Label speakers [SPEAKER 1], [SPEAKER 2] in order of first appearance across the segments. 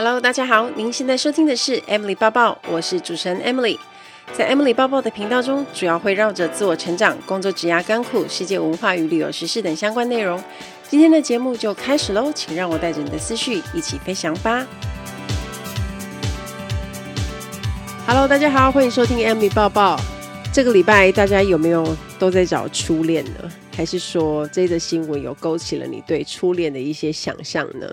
[SPEAKER 1] Hello，大家好，您现在收听的是 Emily 抱抱，我是主持人 Emily。在 Emily 抱抱的频道中，主要会绕着自我成长、工作、职涯、甘苦、世界文化与旅游时事等相关内容。今天的节目就开始喽，请让我带着你的思绪一起飞翔吧。Hello，大家好，欢迎收听 Emily 抱抱。这个礼拜大家有没有都在找初恋呢？还是说这则新闻有勾起了你对初恋的一些想象呢？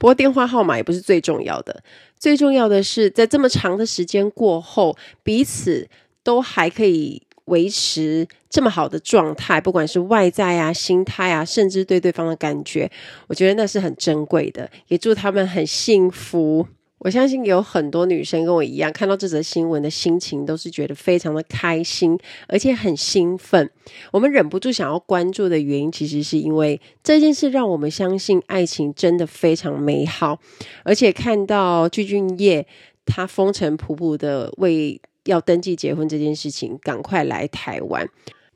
[SPEAKER 1] 不过电话号码也不是最重要的，最重要的是在这么长的时间过后，彼此都还可以维持这么好的状态，不管是外在啊、心态啊，甚至对对方的感觉，我觉得那是很珍贵的，也祝他们很幸福。我相信有很多女生跟我一样，看到这则新闻的心情都是觉得非常的开心，而且很兴奋。我们忍不住想要关注的原因，其实是因为这件事让我们相信爱情真的非常美好，而且看到具俊曄他风尘仆仆的为要登记结婚这件事情赶快来台湾，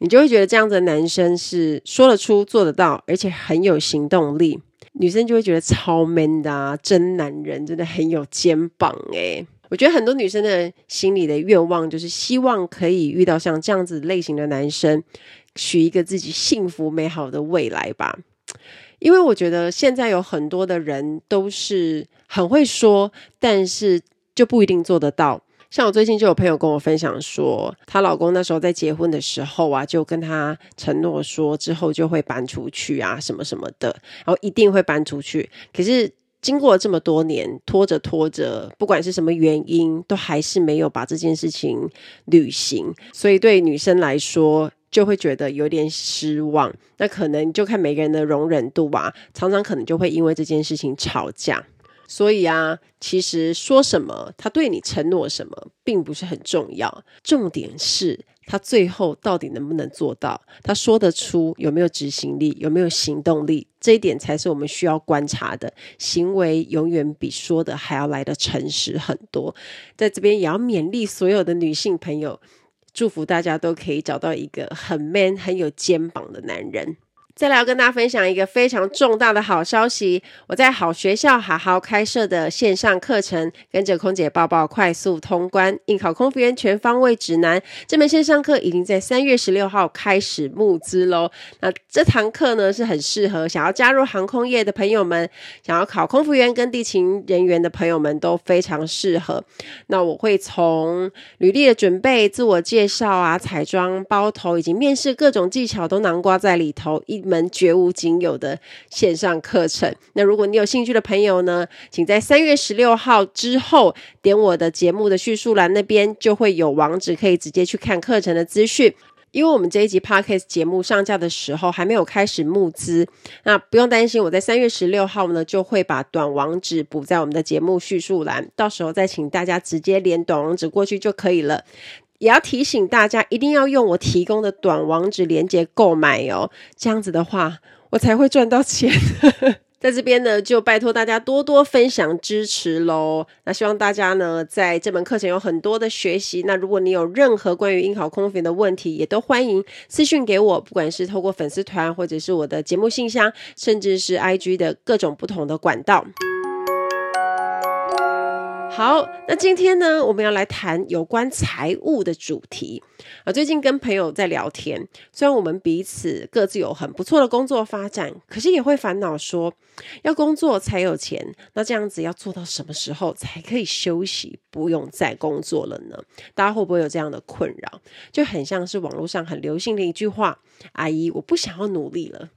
[SPEAKER 1] 你就会觉得这样子的男生是说得出、做得到，而且很有行动力。女生就会觉得超 man 的啊，真男人真的很有肩膀诶。我觉得很多女生的心里的愿望就是希望可以遇到像这样子类型的男生，许一个自己幸福美好的未来吧。因为我觉得现在有很多的人都是很会说，但是就不一定做得到。像我最近就有朋友跟我分享说，她老公那时候在结婚的时候啊，就跟她承诺说之后就会搬出去啊，什么什么的，然后一定会搬出去。可是经过了这么多年，拖着拖着，不管是什么原因，都还是没有把这件事情履行。所以对女生来说，就会觉得有点失望。那可能就看每个人的容忍度吧，常常可能就会因为这件事情吵架。所以啊，其实说什么，他对你承诺什么，并不是很重要。重点是他最后到底能不能做到，他说得出有没有执行力，有没有行动力，这一点才是我们需要观察的。行为永远比说的还要来的诚实很多。在这边也要勉励所有的女性朋友，祝福大家都可以找到一个很 man、很有肩膀的男人。再来要跟大家分享一个非常重大的好消息，我在好学校好好开设的线上课程，跟着空姐抱抱快速通关应考空服员全方位指南。这门线上课已经在三月十六号开始募资喽。那这堂课呢，是很适合想要加入航空业的朋友们，想要考空服员跟地勤人员的朋友们都非常适合。那我会从履历的准备、自我介绍啊、彩妆、包头以及面试各种技巧都囊括在里头一。门绝无仅有的线上课程。那如果你有兴趣的朋友呢，请在三月十六号之后点我的节目的叙述栏那边，就会有网址可以直接去看课程的资讯。因为我们这一集 Podcast 节目上架的时候还没有开始募资，那不用担心，我在三月十六号呢就会把短网址补在我们的节目叙述栏，到时候再请大家直接连短网址过去就可以了。也要提醒大家，一定要用我提供的短网址连接购买哦，这样子的话，我才会赚到钱。在这边呢，就拜托大家多多分享支持喽。那希望大家呢，在这门课程有很多的学习。那如果你有任何关于应考空服的问题，也都欢迎私讯给我，不管是透过粉丝团，或者是我的节目信箱，甚至是 IG 的各种不同的管道。好，那今天呢，我们要来谈有关财务的主题啊。最近跟朋友在聊天，虽然我们彼此各自有很不错的工作发展，可是也会烦恼说，要工作才有钱，那这样子要做到什么时候才可以休息，不用再工作了呢？大家会不会有这样的困扰？就很像是网络上很流行的一句话：“阿姨，我不想要努力了。”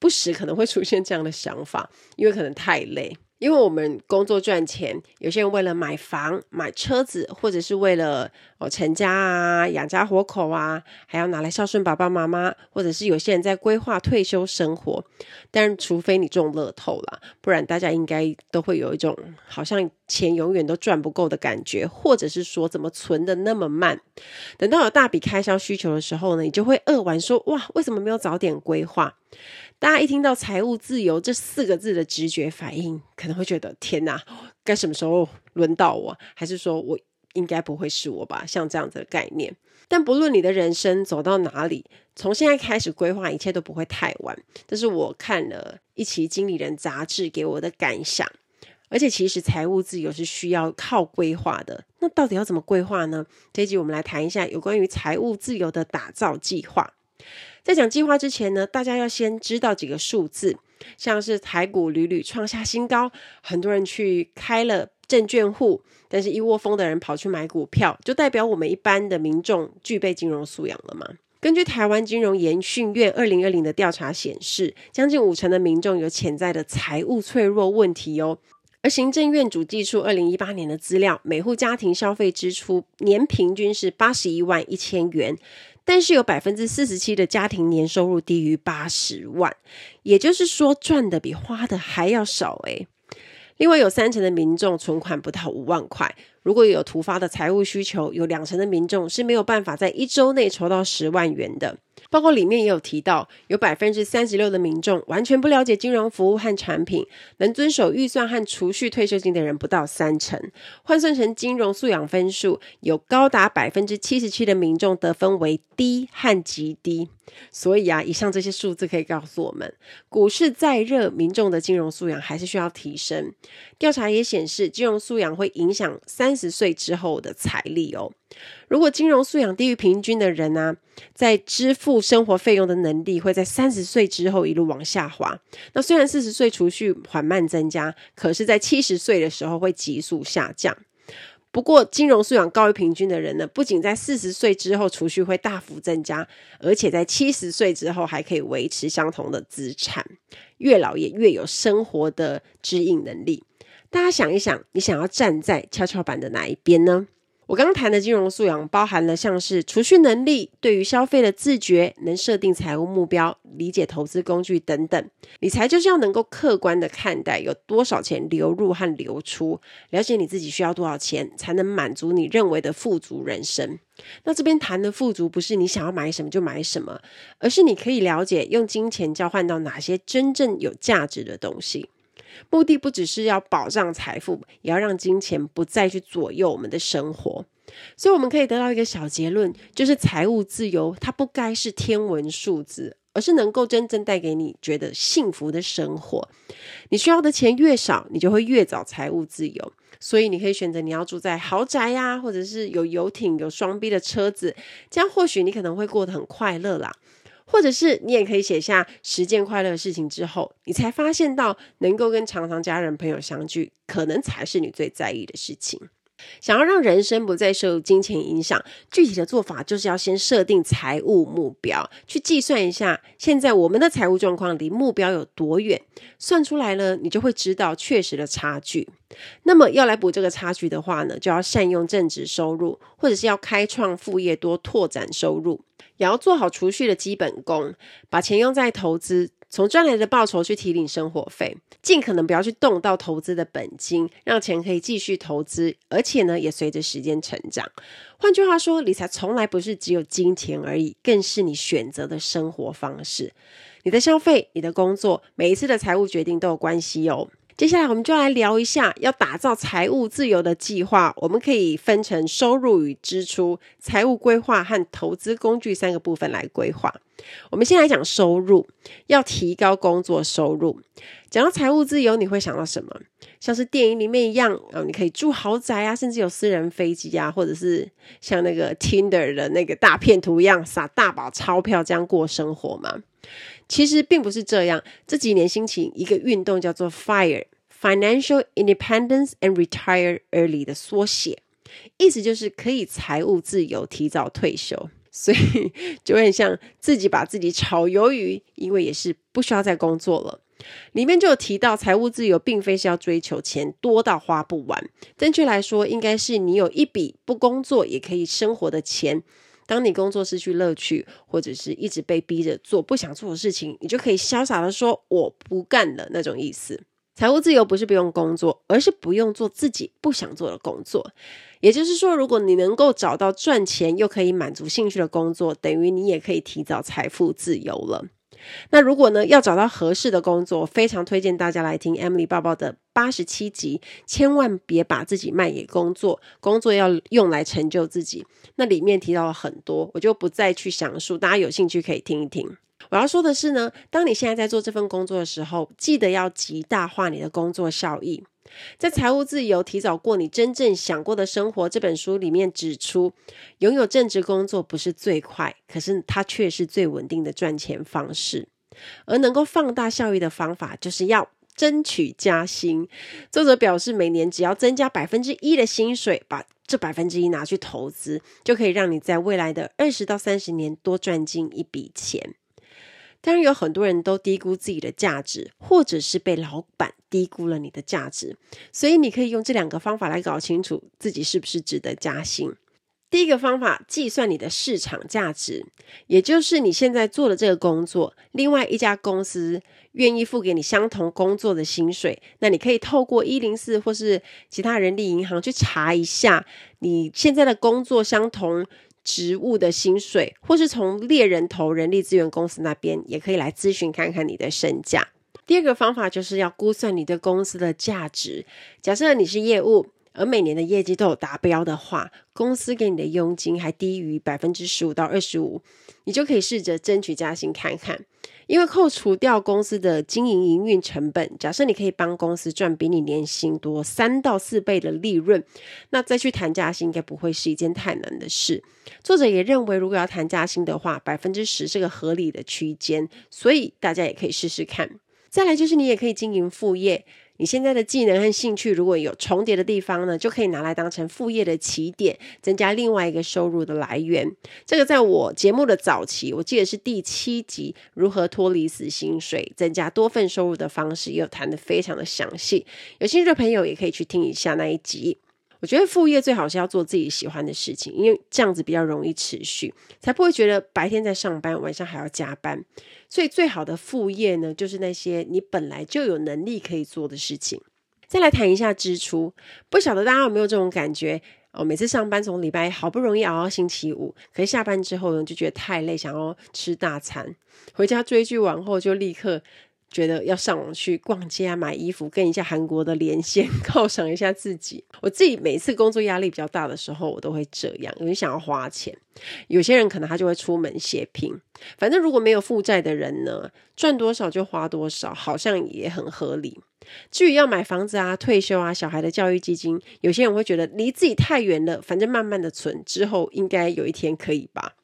[SPEAKER 1] 不时可能会出现这样的想法，因为可能太累。因为我们工作赚钱，有些人为了买房、买车子，或者是为了哦成家啊、养家活口啊，还要拿来孝顺爸爸妈妈，或者是有些人在规划退休生活。但除非你中乐透了，不然大家应该都会有一种好像钱永远都赚不够的感觉，或者是说怎么存得那么慢。等到有大笔开销需求的时候呢，你就会扼腕说：哇，为什么没有早点规划？大家一听到财务自由这四个字的直觉反应，可能会觉得天哪，该什么时候轮到我？还是说我应该不会是我吧？像这样子的概念。但不论你的人生走到哪里，从现在开始规划，一切都不会太晚。这是我看了一期《经理人》杂志给我的感想。而且其实财务自由是需要靠规划的。那到底要怎么规划呢？这一集我们来谈一下有关于财务自由的打造计划。在讲计划之前呢，大家要先知道几个数字，像是台股屡屡创下新高，很多人去开了证券户，但是一窝蜂的人跑去买股票，就代表我们一般的民众具备金融素养了吗？根据台湾金融研训院二零二零的调查显示，将近五成的民众有潜在的财务脆弱问题哦。而行政院主计处二零一八年的资料，每户家庭消费支出年平均是八十一万一千元，但是有百分之四十七的家庭年收入低于八十万，也就是说赚的比花的还要少诶。另外有三成的民众存款不到五万块。如果有突发的财务需求，有两成的民众是没有办法在一周内筹到十万元的。报告里面也有提到，有百分之三十六的民众完全不了解金融服务和产品，能遵守预算和储蓄退休金的人不到三成。换算成金融素养分数，有高达百分之七十七的民众得分为低和极低。所以啊，以上这些数字可以告诉我们，股市再热，民众的金融素养还是需要提升。调查也显示，金融素养会影响三十岁之后的财力哦。如果金融素养低于平均的人呢、啊，在支付生活费用的能力会在三十岁之后一路往下滑。那虽然四十岁储蓄缓慢增加，可是，在七十岁的时候会急速下降。不过，金融素养高于平均的人呢，不仅在四十岁之后储蓄会大幅增加，而且在七十岁之后还可以维持相同的资产，越老也越有生活的支应能力。大家想一想，你想要站在跷跷板的哪一边呢？我刚刚谈的金融素养包含了像是储蓄能力、对于消费的自觉、能设定财务目标、理解投资工具等等。理财就是要能够客观的看待有多少钱流入和流出，了解你自己需要多少钱才能满足你认为的富足人生。那这边谈的富足不是你想要买什么就买什么，而是你可以了解用金钱交换到哪些真正有价值的东西。目的不只是要保障财富，也要让金钱不再去左右我们的生活。所以我们可以得到一个小结论，就是财务自由它不该是天文数字，而是能够真正带给你觉得幸福的生活。你需要的钱越少，你就会越早财务自由。所以你可以选择你要住在豪宅呀，或者是有游艇、有双 B 的车子，这样或许你可能会过得很快乐啦。或者是你也可以写下十件快乐的事情之后，你才发现到能够跟常常家人朋友相聚，可能才是你最在意的事情。想要让人生不再受金钱影响，具体的做法就是要先设定财务目标，去计算一下现在我们的财务状况离目标有多远，算出来了，你就会知道确实的差距。那么要来补这个差距的话呢，就要善用正职收入，或者是要开创副业，多拓展收入。也要做好储蓄的基本功，把钱用在投资，从赚来的报酬去提领生活费，尽可能不要去动到投资的本金，让钱可以继续投资，而且呢，也随着时间成长。换句话说，理财从来不是只有金钱而已，更是你选择的生活方式。你的消费、你的工作，每一次的财务决定都有关系哦。接下来我们就来聊一下要打造财务自由的计划。我们可以分成收入与支出、财务规划和投资工具三个部分来规划。我们先来讲收入，要提高工作收入。讲到财务自由，你会想到什么？像是电影里面一样，啊，你可以住豪宅啊，甚至有私人飞机啊，或者是像那个 Tinder 的那个大骗图一样，撒大把钞票这样过生活吗？其实并不是这样。这几年兴起一个运动，叫做 FIRE Financial Independence and Retire Early） 的缩写，意思就是可以财务自由、提早退休。所以就很像自己把自己炒鱿鱼，因为也是不需要再工作了。里面就有提到，财务自由并非是要追求钱多到花不完，正确来说，应该是你有一笔不工作也可以生活的钱。当你工作失去乐趣，或者是一直被逼着做不想做的事情，你就可以潇洒的说我不干了那种意思。财务自由不是不用工作，而是不用做自己不想做的工作。也就是说，如果你能够找到赚钱又可以满足兴趣的工作，等于你也可以提早财富自由了。那如果呢，要找到合适的工作，非常推荐大家来听 Emily 报报的八十七集，千万别把自己卖给工作，工作要用来成就自己。那里面提到了很多，我就不再去详述，大家有兴趣可以听一听。我要说的是呢，当你现在在做这份工作的时候，记得要极大化你的工作效益。在《财务自由：提早过你真正想过的生活》这本书里面指出，拥有正职工作不是最快，可是它却是最稳定的赚钱方式。而能够放大效益的方法，就是要争取加薪。作者表示，每年只要增加百分之一的薪水，把这百分之一拿去投资，就可以让你在未来的二十到三十年多赚进一笔钱。当然，有很多人都低估自己的价值，或者是被老板低估了你的价值，所以你可以用这两个方法来搞清楚自己是不是值得加薪。第一个方法，计算你的市场价值，也就是你现在做的这个工作，另外一家公司愿意付给你相同工作的薪水，那你可以透过一零四或是其他人力银行去查一下你现在的工作相同职务的薪水，或是从猎人头人力资源公司那边也可以来咨询看看你的身价。第二个方法就是要估算你的公司的价值，假设你是业务。而每年的业绩都有达标的话，公司给你的佣金还低于百分之十五到二十五，你就可以试着争取加薪看看。因为扣除掉公司的经营营运成本，假设你可以帮公司赚比你年薪多三到四倍的利润，那再去谈加薪应该不会是一件太难的事。作者也认为，如果要谈加薪的话，百分之十是个合理的区间，所以大家也可以试试看。再来就是你也可以经营副业。你现在的技能和兴趣如果有重叠的地方呢，就可以拿来当成副业的起点，增加另外一个收入的来源。这个在我节目的早期，我记得是第七集《如何脱离死薪水，增加多份收入的方式》，又谈得非常的详细。有兴趣的朋友也可以去听一下那一集。我觉得副业最好是要做自己喜欢的事情，因为这样子比较容易持续，才不会觉得白天在上班，晚上还要加班。所以最好的副业呢，就是那些你本来就有能力可以做的事情。再来谈一下支出，不晓得大家有没有这种感觉？哦，每次上班从礼拜好不容易熬到星期五，可是下班之后呢，就觉得太累，想要吃大餐，回家追剧完后就立刻。觉得要上网去逛街啊，买衣服，跟一下韩国的连线，犒赏一下自己。我自己每次工作压力比较大的时候，我都会这样，因为想要花钱。有些人可能他就会出门血拼。反正如果没有负债的人呢，赚多少就花多少，好像也很合理。至于要买房子啊、退休啊、小孩的教育基金，有些人会觉得离自己太远了，反正慢慢的存，之后应该有一天可以吧。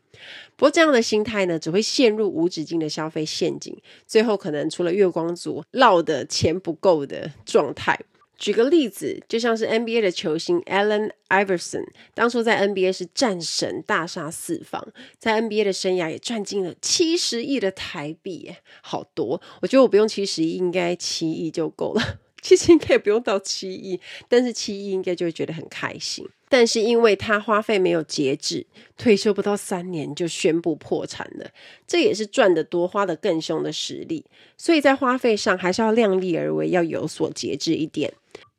[SPEAKER 1] 不过这样的心态呢，只会陷入无止境的消费陷阱，最后可能除了月光族落的钱不够的状态。举个例子，就像是 NBA 的球星 Allen Iverson，当初在 NBA 是战神，大杀四方，在 NBA 的生涯也赚进了七十亿的台币，好多。我觉得我不用七十亿，应该七亿就够了。其实应该也不用到七亿，但是七亿应该就会觉得很开心。但是因为他花费没有节制，退休不到三年就宣布破产了，这也是赚得多花得更凶的实力。所以在花费上还是要量力而为，要有所节制一点。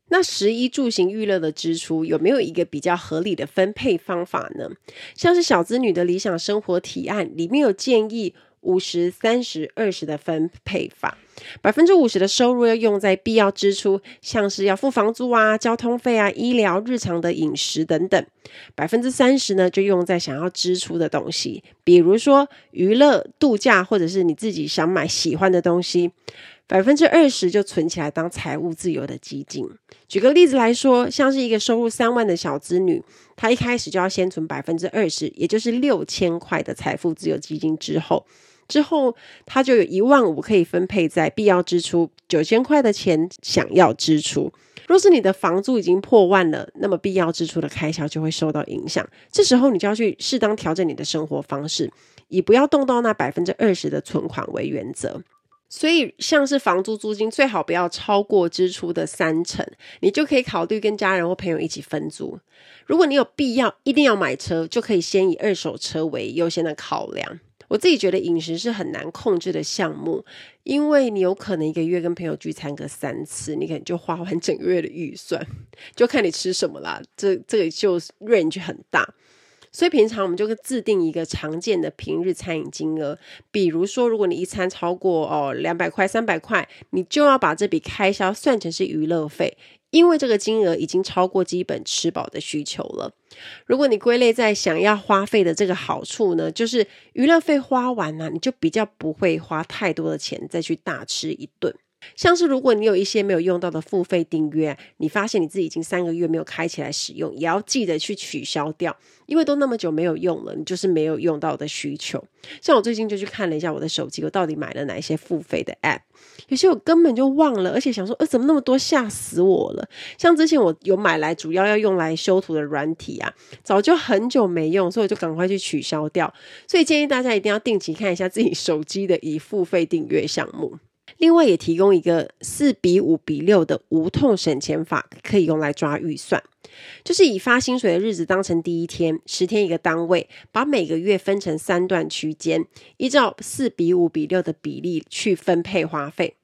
[SPEAKER 1] 那十一住行娱乐的支出有没有一个比较合理的分配方法呢？像是小资女的理想生活提案里面有建议。五十、三十、二十的分配法，百分之五十的收入要用在必要支出，像是要付房租啊、交通费啊、医疗、日常的饮食等等。百分之三十呢，就用在想要支出的东西，比如说娱乐、度假，或者是你自己想买喜欢的东西。百分之二十就存起来当财务自由的基金。举个例子来说，像是一个收入三万的小资女，她一开始就要先存百分之二十，也就是六千块的财富自由基金之后。之后，他就有一万五可以分配在必要支出，九千块的钱想要支出。若是你的房租已经破万了，那么必要支出的开销就会受到影响。这时候，你就要去适当调整你的生活方式，以不要动到那百分之二十的存款为原则。所以，像是房租租金最好不要超过支出的三成，你就可以考虑跟家人或朋友一起分租。如果你有必要一定要买车，就可以先以二手车为优先的考量。我自己觉得饮食是很难控制的项目，因为你有可能一个月跟朋友聚餐个三次，你可能就花完整个月的预算，就看你吃什么啦。这这个就 range 很大，所以平常我们就会制定一个常见的平日餐饮金额，比如说如果你一餐超过哦两百块、三百块，你就要把这笔开销算成是娱乐费。因为这个金额已经超过基本吃饱的需求了。如果你归类在想要花费的这个好处呢，就是娱乐费花完了，你就比较不会花太多的钱再去大吃一顿。像是如果你有一些没有用到的付费订阅，你发现你自己已经三个月没有开起来使用，也要记得去取消掉，因为都那么久没有用了，你就是没有用到的需求。像我最近就去看了一下我的手机，我到底买了哪些付费的 App，有些我根本就忘了，而且想说，呃，怎么那么多，吓死我了。像之前我有买来主要要用来修图的软体啊，早就很久没用，所以我就赶快去取消掉。所以建议大家一定要定期看一下自己手机的已付费订阅项目。另外也提供一个四比五比六的无痛省钱法，可以用来抓预算，就是以发薪水的日子当成第一天，十天一个单位，把每个月分成三段区间，依照四比五比六的比例去分配花费。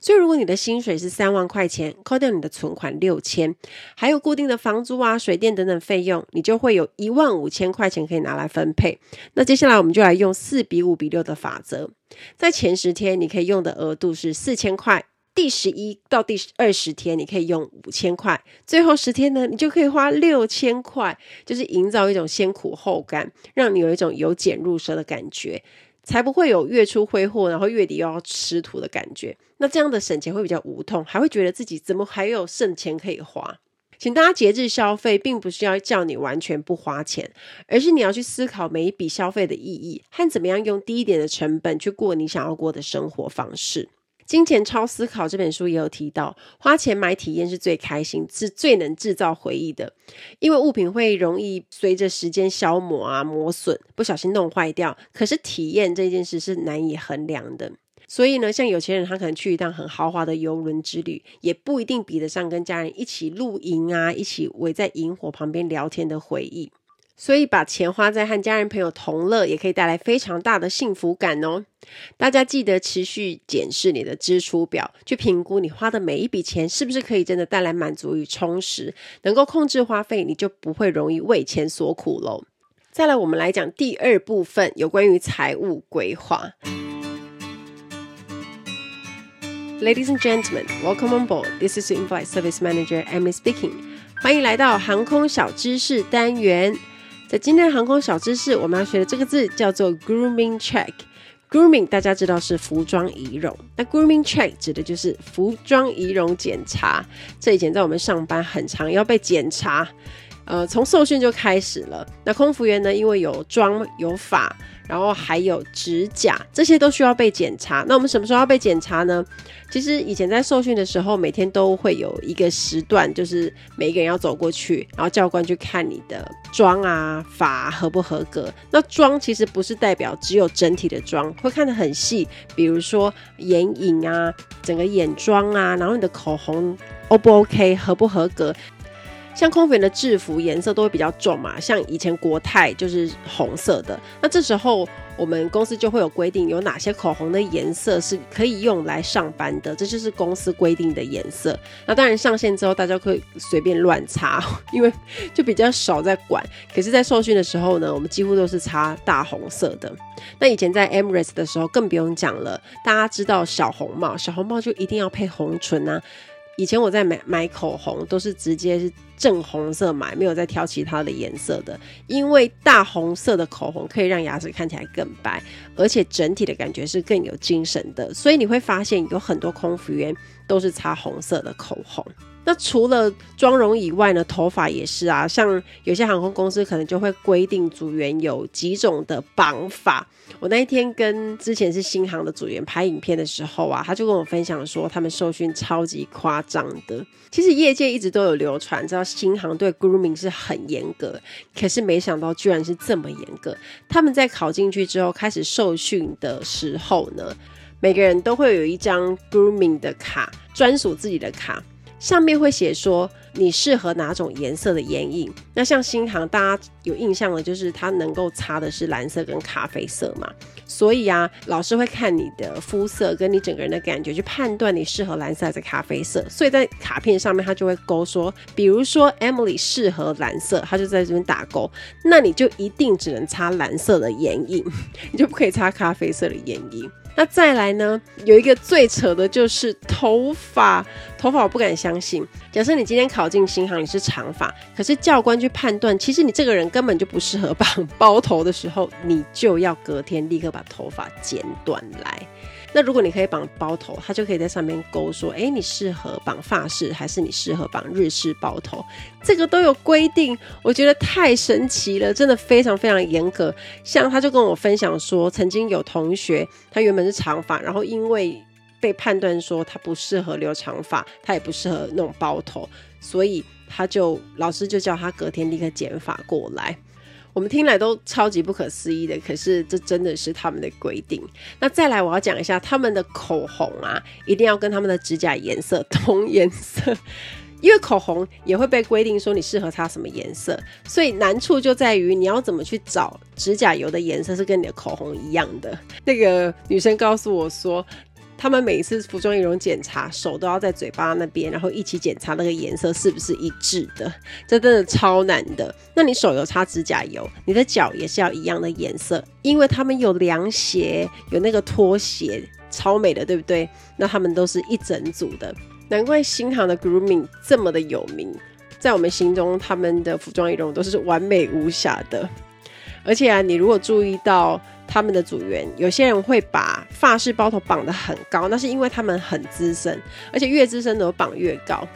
[SPEAKER 1] 所以，如果你的薪水是三万块钱，扣掉你的存款六千，还有固定的房租啊、水电等等费用，你就会有一万五千块钱可以拿来分配。那接下来我们就来用四比五比六的法则，在前十天你可以用的额度是四千块，第十一到第二十天你可以用五千块，最后十天呢，你就可以花六千块，就是营造一种先苦后甘，让你有一种由俭入奢的感觉。才不会有月初挥霍，然后月底又要吃土的感觉。那这样的省钱会比较无痛，还会觉得自己怎么还有剩钱可以花。请大家节制消费，并不是要叫你完全不花钱，而是你要去思考每一笔消费的意义，和怎么样用低一点的成本去过你想要过的生活方式。《金钱超思考》这本书也有提到，花钱买体验是最开心，是最能制造回忆的。因为物品会容易随着时间消磨啊、磨损，不小心弄坏掉。可是体验这件事是难以衡量的。所以呢，像有钱人，他可能去一趟很豪华的游轮之旅，也不一定比得上跟家人一起露营啊、一起围在萤火旁边聊天的回忆。所以，把钱花在和家人朋友同乐，也可以带来非常大的幸福感哦。大家记得持续检视你的支出表，去评估你花的每一笔钱是不是可以真的带来满足与充实。能够控制花费，你就不会容易为钱所苦喽。再来，我们来讲第二部分，有关于财务规划。Ladies and gentlemen, welcome on board. This is in-flight service manager Emily speaking. 欢迎来到航空小知识单元。在今天的航空小知识，我们要学的这个字叫做 grooming check。grooming 大家知道是服装仪容，那 grooming check 指的就是服装仪容检查。这以前在我们上班很常要被检查，呃，从受训就开始了。那空服员呢，因为有妆有发。然后还有指甲，这些都需要被检查。那我们什么时候要被检查呢？其实以前在受训的时候，每天都会有一个时段，就是每一个人要走过去，然后教官去看你的妆啊、发合不合格。那妆其实不是代表只有整体的妆，会看得很细，比如说眼影啊、整个眼妆啊，然后你的口红 O 不 OK，合不合格。像空服员的制服颜色都会比较重嘛，像以前国泰就是红色的，那这时候我们公司就会有规定，有哪些口红的颜色是可以用来上班的，这就是公司规定的颜色。那当然上线之后，大家可以随便乱擦，因为就比较少在管。可是，在受训的时候呢，我们几乎都是擦大红色的。那以前在 Emirates 的时候更不用讲了，大家知道小红帽，小红帽就一定要配红唇啊。以前我在买买口红都是直接是正红色买，没有再挑其他的颜色的，因为大红色的口红可以让牙齿看起来更白，而且整体的感觉是更有精神的。所以你会发现有很多空服员都是擦红色的口红。那除了妆容以外呢，头发也是啊。像有些航空公司可能就会规定组员有几种的绑法。我那一天跟之前是新航的组员拍影片的时候啊，他就跟我分享说，他们受训超级夸张的。其实业界一直都有流传，知道新航对 grooming 是很严格，可是没想到居然是这么严格。他们在考进去之后开始受训的时候呢，每个人都会有一张 grooming 的卡，专属自己的卡。上面会写说你适合哪种颜色的眼影。那像新航，大家有印象的，就是它能够擦的是蓝色跟咖啡色嘛。所以啊，老师会看你的肤色跟你整个人的感觉去判断你适合蓝色还是咖啡色。所以在卡片上面，他就会勾说，比如说 Emily 适合蓝色，他就在这边打勾。那你就一定只能擦蓝色的眼影，你就不可以擦咖啡色的眼影。那再来呢，有一个最扯的就是头发，头发我不敢相信。假设你今天考进新航，你是长发，可是教官去判断，其实你这个人根本就不适合绑包头的时候，你就要隔天立刻把头发剪短来。那如果你可以绑包头，它就可以在上面勾说，哎，你适合绑发式还是你适合绑日式包头？这个都有规定，我觉得太神奇了，真的非常非常严格。像他就跟我分享说，曾经有同学他原本是长发，然后因为被判断说他不适合留长发，他也不适合弄包头，所以他就老师就叫他隔天立刻剪发过来。我们听来都超级不可思议的，可是这真的是他们的规定。那再来，我要讲一下他们的口红啊，一定要跟他们的指甲颜色同颜色，因为口红也会被规定说你适合擦什么颜色，所以难处就在于你要怎么去找指甲油的颜色是跟你的口红一样的。那个女生告诉我说，他们每一次服装仪容检查，手都要在嘴巴那边，然后一起检查那个颜色是不是一致的，这真的超难的。那你手有擦指甲油，你的脚也是要一样的颜色，因为他们有凉鞋，有那个拖鞋，超美的，对不对？那他们都是一整组的，难怪新航的 grooming 这么的有名，在我们心中，他们的服装仪容都是完美无瑕的。而且啊，你如果注意到。他们的组员，有些人会把发式包头绑得很高，那是因为他们很资深，而且越资深的绑越高，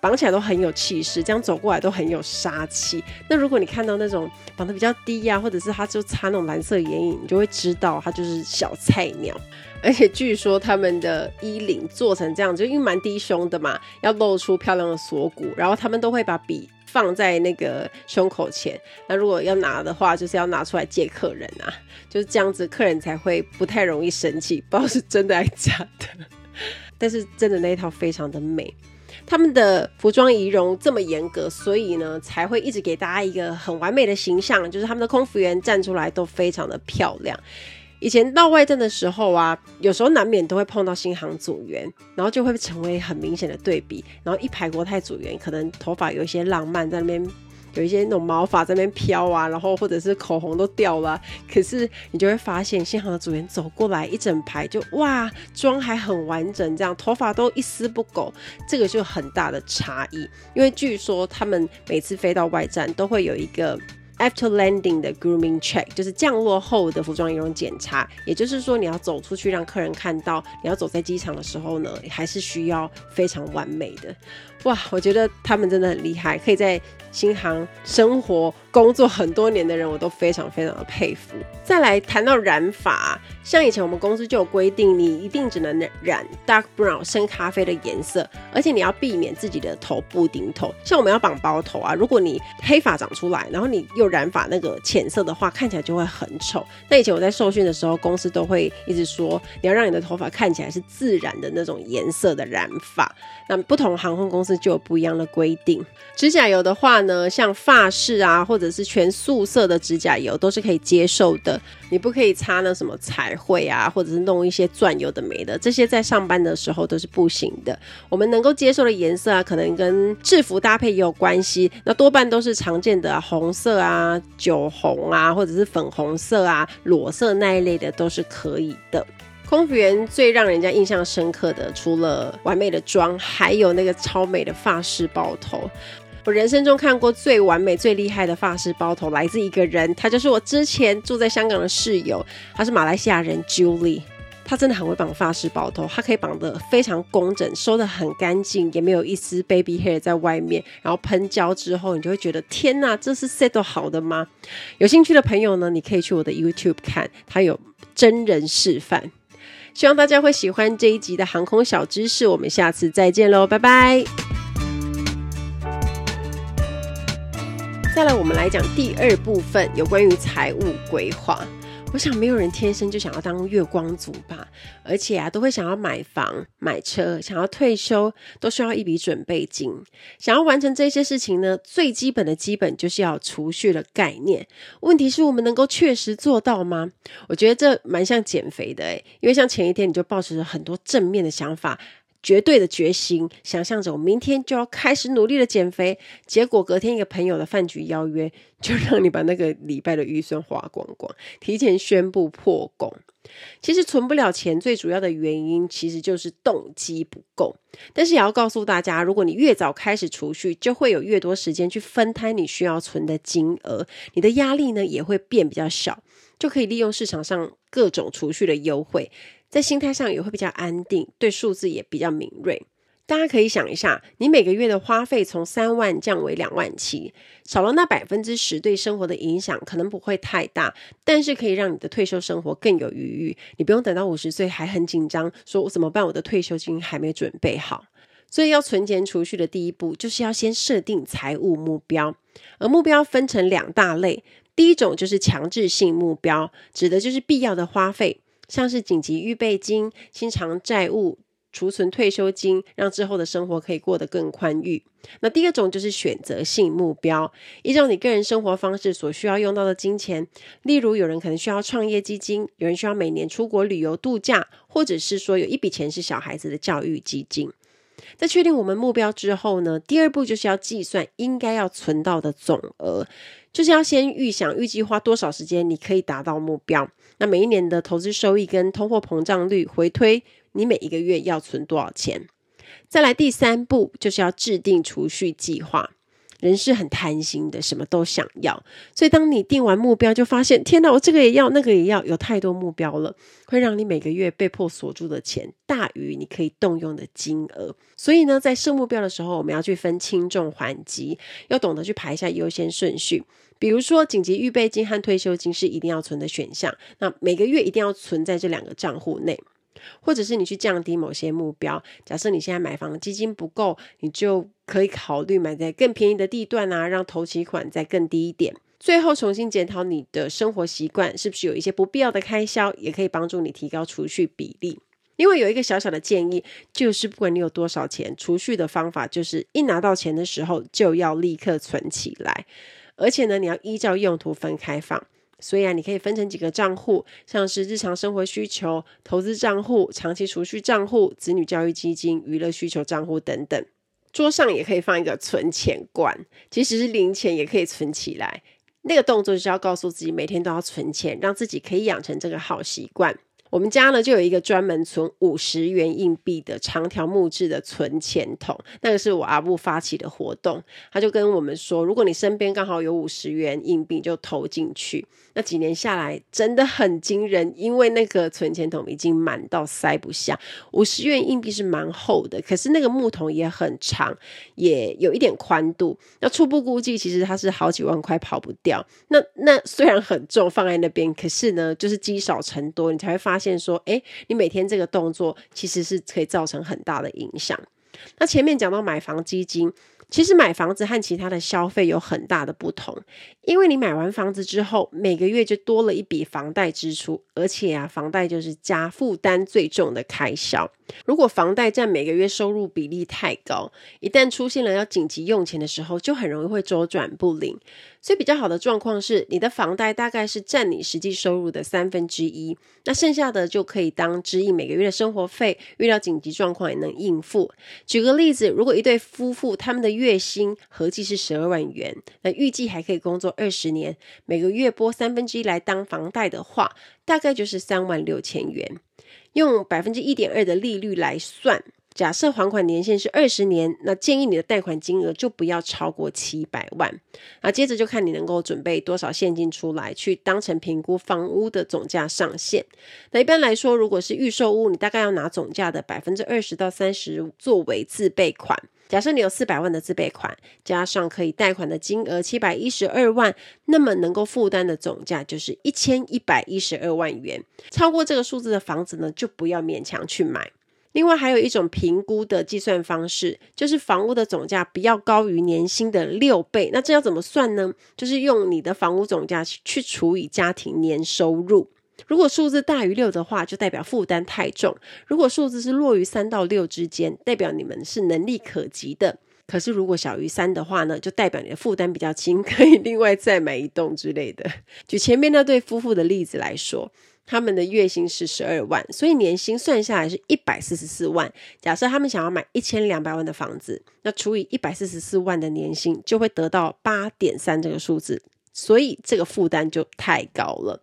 [SPEAKER 1] 绑起来都很有气势，这样走过来都很有杀气。那如果你看到那种绑得比较低呀、或者是他就擦那种蓝色眼影，你就会知道他就是小菜鸟。而且据说他们的衣领做成这样，就因为蛮低胸的嘛，要露出漂亮的锁骨，然后他们都会把笔。放在那个胸口前，那如果要拿的话，就是要拿出来借客人啊，就是这样子，客人才会不太容易生气。不知道是真的还是假的，但是真的那一套非常的美。他们的服装仪容这么严格，所以呢才会一直给大家一个很完美的形象，就是他们的空服员站出来都非常的漂亮。以前到外站的时候啊，有时候难免都会碰到新航组员，然后就会成为很明显的对比。然后一排国泰组员可能头发有一些浪漫，在那边有一些那种毛发在那边飘啊，然后或者是口红都掉了。可是你就会发现新航的组员走过来一整排就哇，妆还很完整，这样头发都一丝不苟，这个就很大的差异。因为据说他们每次飞到外站都会有一个。After landing 的 grooming check 就是降落后的服装仪容检查，也就是说你要走出去让客人看到，你要走在机场的时候呢，还是需要非常完美的。哇，我觉得他们真的很厉害，可以在新航生活工作很多年的人，我都非常非常的佩服。再来谈到染发，像以前我们公司就有规定，你一定只能染 dark brown 深咖啡的颜色，而且你要避免自己的头部顶头。像我们要绑包头啊，如果你黑发长出来，然后你又染发那个浅色的话，看起来就会很丑。那以前我在受训的时候，公司都会一直说，你要让你的头发看起来是自然的那种颜色的染发。那不同航空公司就有不一样的规定。指甲油的话呢，像发饰啊，或者是全素色的指甲油都是可以接受的。你不可以擦那什么彩绘啊，或者是弄一些钻油的没的，这些在上班的时候都是不行的。我们能够接受的颜色啊，可能跟制服搭配也有关系。那多半都是常见的红色啊、酒红啊，或者是粉红色啊、裸色那一类的都是可以的。空服员最让人家印象深刻的，除了完美的妆，还有那个超美的法式包头。我人生中看过最完美、最厉害的法式包头，来自一个人，他就是我之前住在香港的室友，他是马来西亚人 Julie。他真的很会绑法式包头，他可以绑得非常工整，收得很干净，也没有一丝 baby hair 在外面。然后喷胶之后，你就会觉得天哪，这是 set 好的吗？有兴趣的朋友呢，你可以去我的 YouTube 看，他有真人示范。希望大家会喜欢这一集的航空小知识，我们下次再见喽，拜拜。再来，我们来讲第二部分，有关于财务规划。我想没有人天生就想要当月光族吧，而且啊，都会想要买房、买车，想要退休，都需要一笔准备金。想要完成这些事情呢，最基本的基本就是要储蓄的概念。问题是我们能够确实做到吗？我觉得这蛮像减肥的诶，因为像前一天你就抱持着很多正面的想法。绝对的决心，想象着我明天就要开始努力的减肥，结果隔天一个朋友的饭局邀约，就让你把那个礼拜的预算花光光，提前宣布破功。其实存不了钱，最主要的原因其实就是动机不够。但是也要告诉大家，如果你越早开始储蓄，就会有越多时间去分摊你需要存的金额，你的压力呢也会变比较小，就可以利用市场上各种储蓄的优惠。在心态上也会比较安定，对数字也比较敏锐。大家可以想一下，你每个月的花费从三万降为两万七，少了那百分之十，对生活的影响可能不会太大，但是可以让你的退休生活更有余裕。你不用等到五十岁还很紧张，说我怎么办？我的退休金还没准备好。所以要存钱储蓄的第一步，就是要先设定财务目标，而目标分成两大类，第一种就是强制性目标，指的就是必要的花费，像是紧急预备金、清偿债务。储存退休金，让之后的生活可以过得更宽裕。那第二种就是选择性目标，依照你个人生活方式所需要用到的金钱，例如有人可能需要创业基金，有人需要每年出国旅游度假，或者是说有一笔钱是小孩子的教育基金。在确定我们目标之后呢，第二步就是要计算应该要存到的总额，就是要先预想预计花多少时间你可以达到目标。那每一年的投资收益跟通货膨胀率回推。你每一个月要存多少钱？再来第三步就是要制定储蓄计划。人是很贪心的，什么都想要，所以当你定完目标，就发现天哪，我这个也要，那个也要，有太多目标了，会让你每个月被迫锁住的钱大于你可以动用的金额。所以呢，在设目标的时候，我们要去分轻重缓急，要懂得去排一下优先顺序。比如说，紧急预备金和退休金是一定要存的选项，那每个月一定要存在这两个账户内。或者是你去降低某些目标，假设你现在买房基金不够，你就可以考虑买在更便宜的地段啊，让头期款再更低一点。最后重新检讨你的生活习惯，是不是有一些不必要的开销，也可以帮助你提高储蓄比例。另外有一个小小的建议，就是不管你有多少钱，储蓄的方法就是一拿到钱的时候就要立刻存起来，而且呢，你要依照用途分开放。所以啊，你可以分成几个账户，像是日常生活需求、投资账户、长期储蓄账户、子女教育基金、娱乐需求账户等等。桌上也可以放一个存钱罐，即使是零钱也可以存起来。那个动作就是要告诉自己每天都要存钱，让自己可以养成这个好习惯。我们家呢，就有一个专门存五十元硬币的长条木质的存钱筒，那个是我阿布发起的活动。他就跟我们说，如果你身边刚好有五十元硬币，就投进去。那几年下来真的很惊人，因为那个存钱筒已经满到塞不下。五十元硬币是蛮厚的，可是那个木桶也很长，也有一点宽度。那初步估计，其实它是好几万块跑不掉。那那虽然很重，放在那边，可是呢，就是积少成多，你才会发。发现说，诶，你每天这个动作其实是可以造成很大的影响。那前面讲到买房基金。其实买房子和其他的消费有很大的不同，因为你买完房子之后，每个月就多了一笔房贷支出，而且啊，房贷就是加负担最重的开销。如果房贷占每个月收入比例太高，一旦出现了要紧急用钱的时候，就很容易会周转不灵。所以比较好的状况是，你的房贷大概是占你实际收入的三分之一，那剩下的就可以当支应每个月的生活费，遇到紧急状况也能应付。举个例子，如果一对夫妇他们的月薪合计是十二万元，那预计还可以工作二十年，每个月拨三分之一来当房贷的话，大概就是三万六千元。用百分之一点二的利率来算，假设还款年限是二十年，那建议你的贷款金额就不要超过七百万。那接着就看你能够准备多少现金出来，去当成评估房屋的总价上限。那一般来说，如果是预售屋，你大概要拿总价的百分之二十到三十作为自备款。假设你有四百万的自备款，加上可以贷款的金额七百一十二万，那么能够负担的总价就是一千一百一十二万元。超过这个数字的房子呢，就不要勉强去买。另外，还有一种评估的计算方式，就是房屋的总价不要高于年薪的六倍。那这要怎么算呢？就是用你的房屋总价去除以家庭年收入。如果数字大于六的话，就代表负担太重；如果数字是落于三到六之间，代表你们是能力可及的。可是如果小于三的话呢，就代表你的负担比较轻，可以另外再买一栋之类的。举前面那对夫妇的例子来说，他们的月薪是十二万，所以年薪算下来是一百四十四万。假设他们想要买一千两百万的房子，那除以一百四十四万的年薪，就会得到八点三这个数字，所以这个负担就太高了。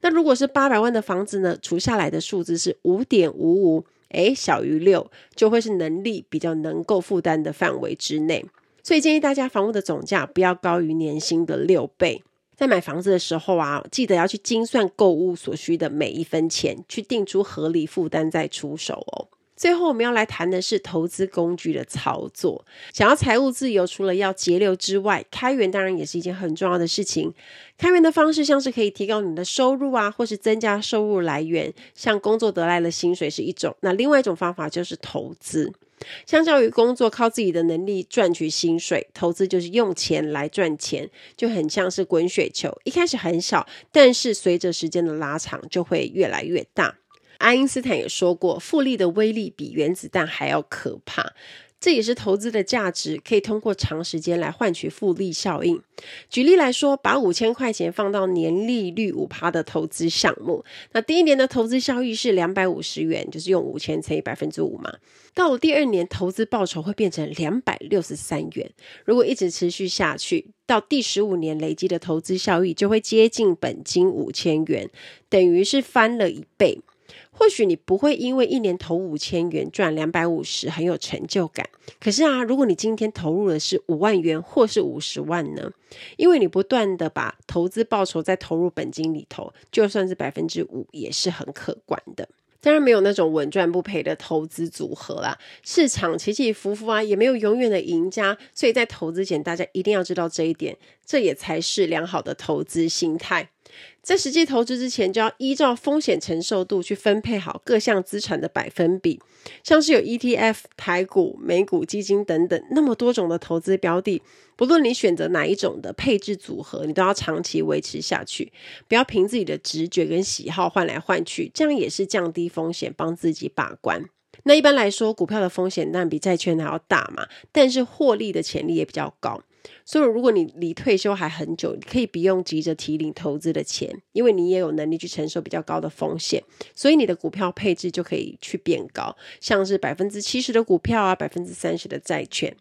[SPEAKER 1] 那如果是八百万的房子呢？除下来的数字是五点五五，诶，小于六，就会是能力比较能够负担的范围之内。所以建议大家房屋的总价不要高于年薪的六倍。在买房子的时候啊，记得要去精算购物所需的每一分钱，去定出合理负担再出手哦。最后我们要来谈的是投资工具的操作。想要财务自由，除了要节流之外，开源当然也是一件很重要的事情。开源的方式像是可以提高你的收入啊，或是增加收入来源，像工作得来的薪水是一种。那另外一种方法就是投资。相较于工作靠自己的能力赚取薪水，投资就是用钱来赚钱，就很像是滚雪球，一开始很小，但是随着时间的拉长，就会越来越大。爱因斯坦也说过，复利的威力比原子弹还要可怕。这也是投资的价值，可以通过长时间来换取复利效应。举例来说，把五千块钱放到年利率五趴的投资项目，那第一年的投资效益是两百五十元，就是用五千乘以百分之五嘛。到了第二年，投资报酬会变成两百六十三元。如果一直持续下去，到第十五年累积的投资效益就会接近本金五千元，等于是翻了一倍。或许你不会因为一年投五千元赚两百五十很有成就感，可是啊，如果你今天投入的是五万元或是五十万呢？因为你不断的把投资报酬再投入本金里头，就算是百分之五也是很可观的。当然没有那种稳赚不赔的投资组合啦，市场起起伏伏啊，也没有永远的赢家，所以在投资前大家一定要知道这一点，这也才是良好的投资心态。在实际投资之前，就要依照风险承受度去分配好各项资产的百分比，像是有 ETF、台股、美股基金等等那么多种的投资标的，不论你选择哪一种的配置组合，你都要长期维持下去，不要凭自己的直觉跟喜好换来换去，这样也是降低风险，帮自己把关。那一般来说，股票的风险当然比债券还要大嘛，但是获利的潜力也比较高。所以，如果你离退休还很久，你可以不用急着提领投资的钱，因为你也有能力去承受比较高的风险，所以你的股票配置就可以去变高，像是百分之七十的股票啊，百分之三十的债券。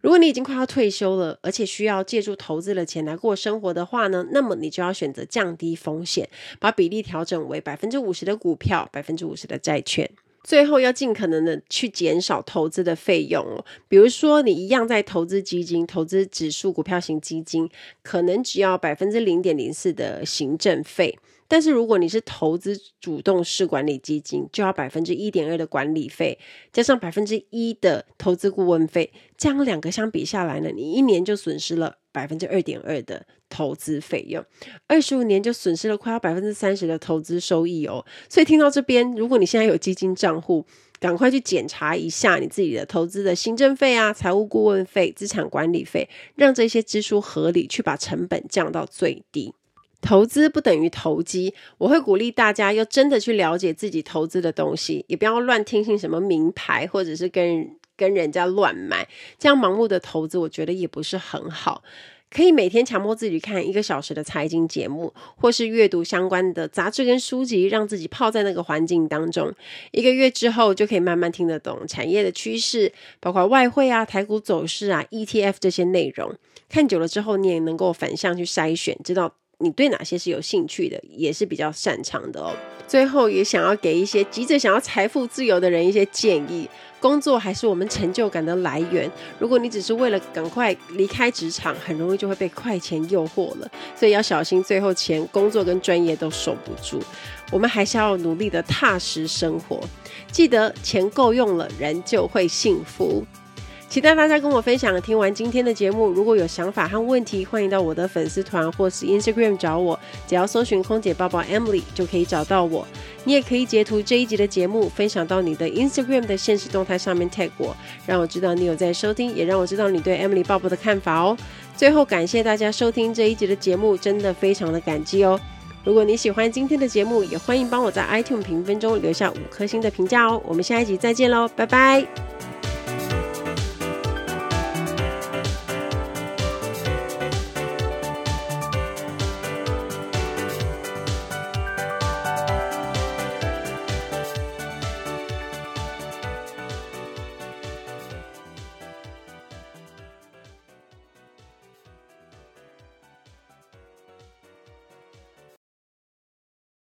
[SPEAKER 1] 如果你已经快要退休了，而且需要借助投资的钱来过生活的话呢，那么你就要选择降低风险，把比例调整为百分之五十的股票，百分之五十的债券。最后要尽可能的去减少投资的费用哦，比如说你一样在投资基金、投资指数股票型基金，可能只要百分之零点零四的行政费。但是如果你是投资主动式管理基金，就要百分之一点二的管理费，加上百分之一的投资顾问费，这样两个相比下来呢，你一年就损失了百分之二点二的投资费用，二十五年就损失了快要百分之三十的投资收益哦。所以听到这边，如果你现在有基金账户，赶快去检查一下你自己的投资的行政费啊、财务顾问费、资产管理费，让这些支出合理，去把成本降到最低。投资不等于投机，我会鼓励大家要真的去了解自己投资的东西，也不要乱听信什么名牌，或者是跟跟人家乱买，这样盲目的投资，我觉得也不是很好。可以每天强迫自己看一个小时的财经节目，或是阅读相关的杂志跟书籍，让自己泡在那个环境当中。一个月之后，就可以慢慢听得懂产业的趋势，包括外汇啊、台股走势啊、ETF 这些内容。看久了之后，你也能够反向去筛选，知道。你对哪些是有兴趣的，也是比较擅长的哦。最后也想要给一些急着想要财富自由的人一些建议：工作还是我们成就感的来源。如果你只是为了赶快离开职场，很容易就会被快钱诱惑了。所以要小心，最后钱、工作跟专业都守不住。我们还是要努力的踏实生活。记得钱够用了，人就会幸福。期待大家跟我分享。听完今天的节目，如果有想法和问题，欢迎到我的粉丝团或是 Instagram 找我，只要搜寻空姐抱抱 Emily 就可以找到我。你也可以截图这一集的节目，分享到你的 Instagram 的现实动态上面 tag 我，让我知道你有在收听，也让我知道你对 Emily 抱抱的看法哦。最后感谢大家收听这一集的节目，真的非常的感激哦。如果你喜欢今天的节目，也欢迎帮我在 iTunes 评分中留下五颗星的评价哦。我们下一集再见喽，拜拜。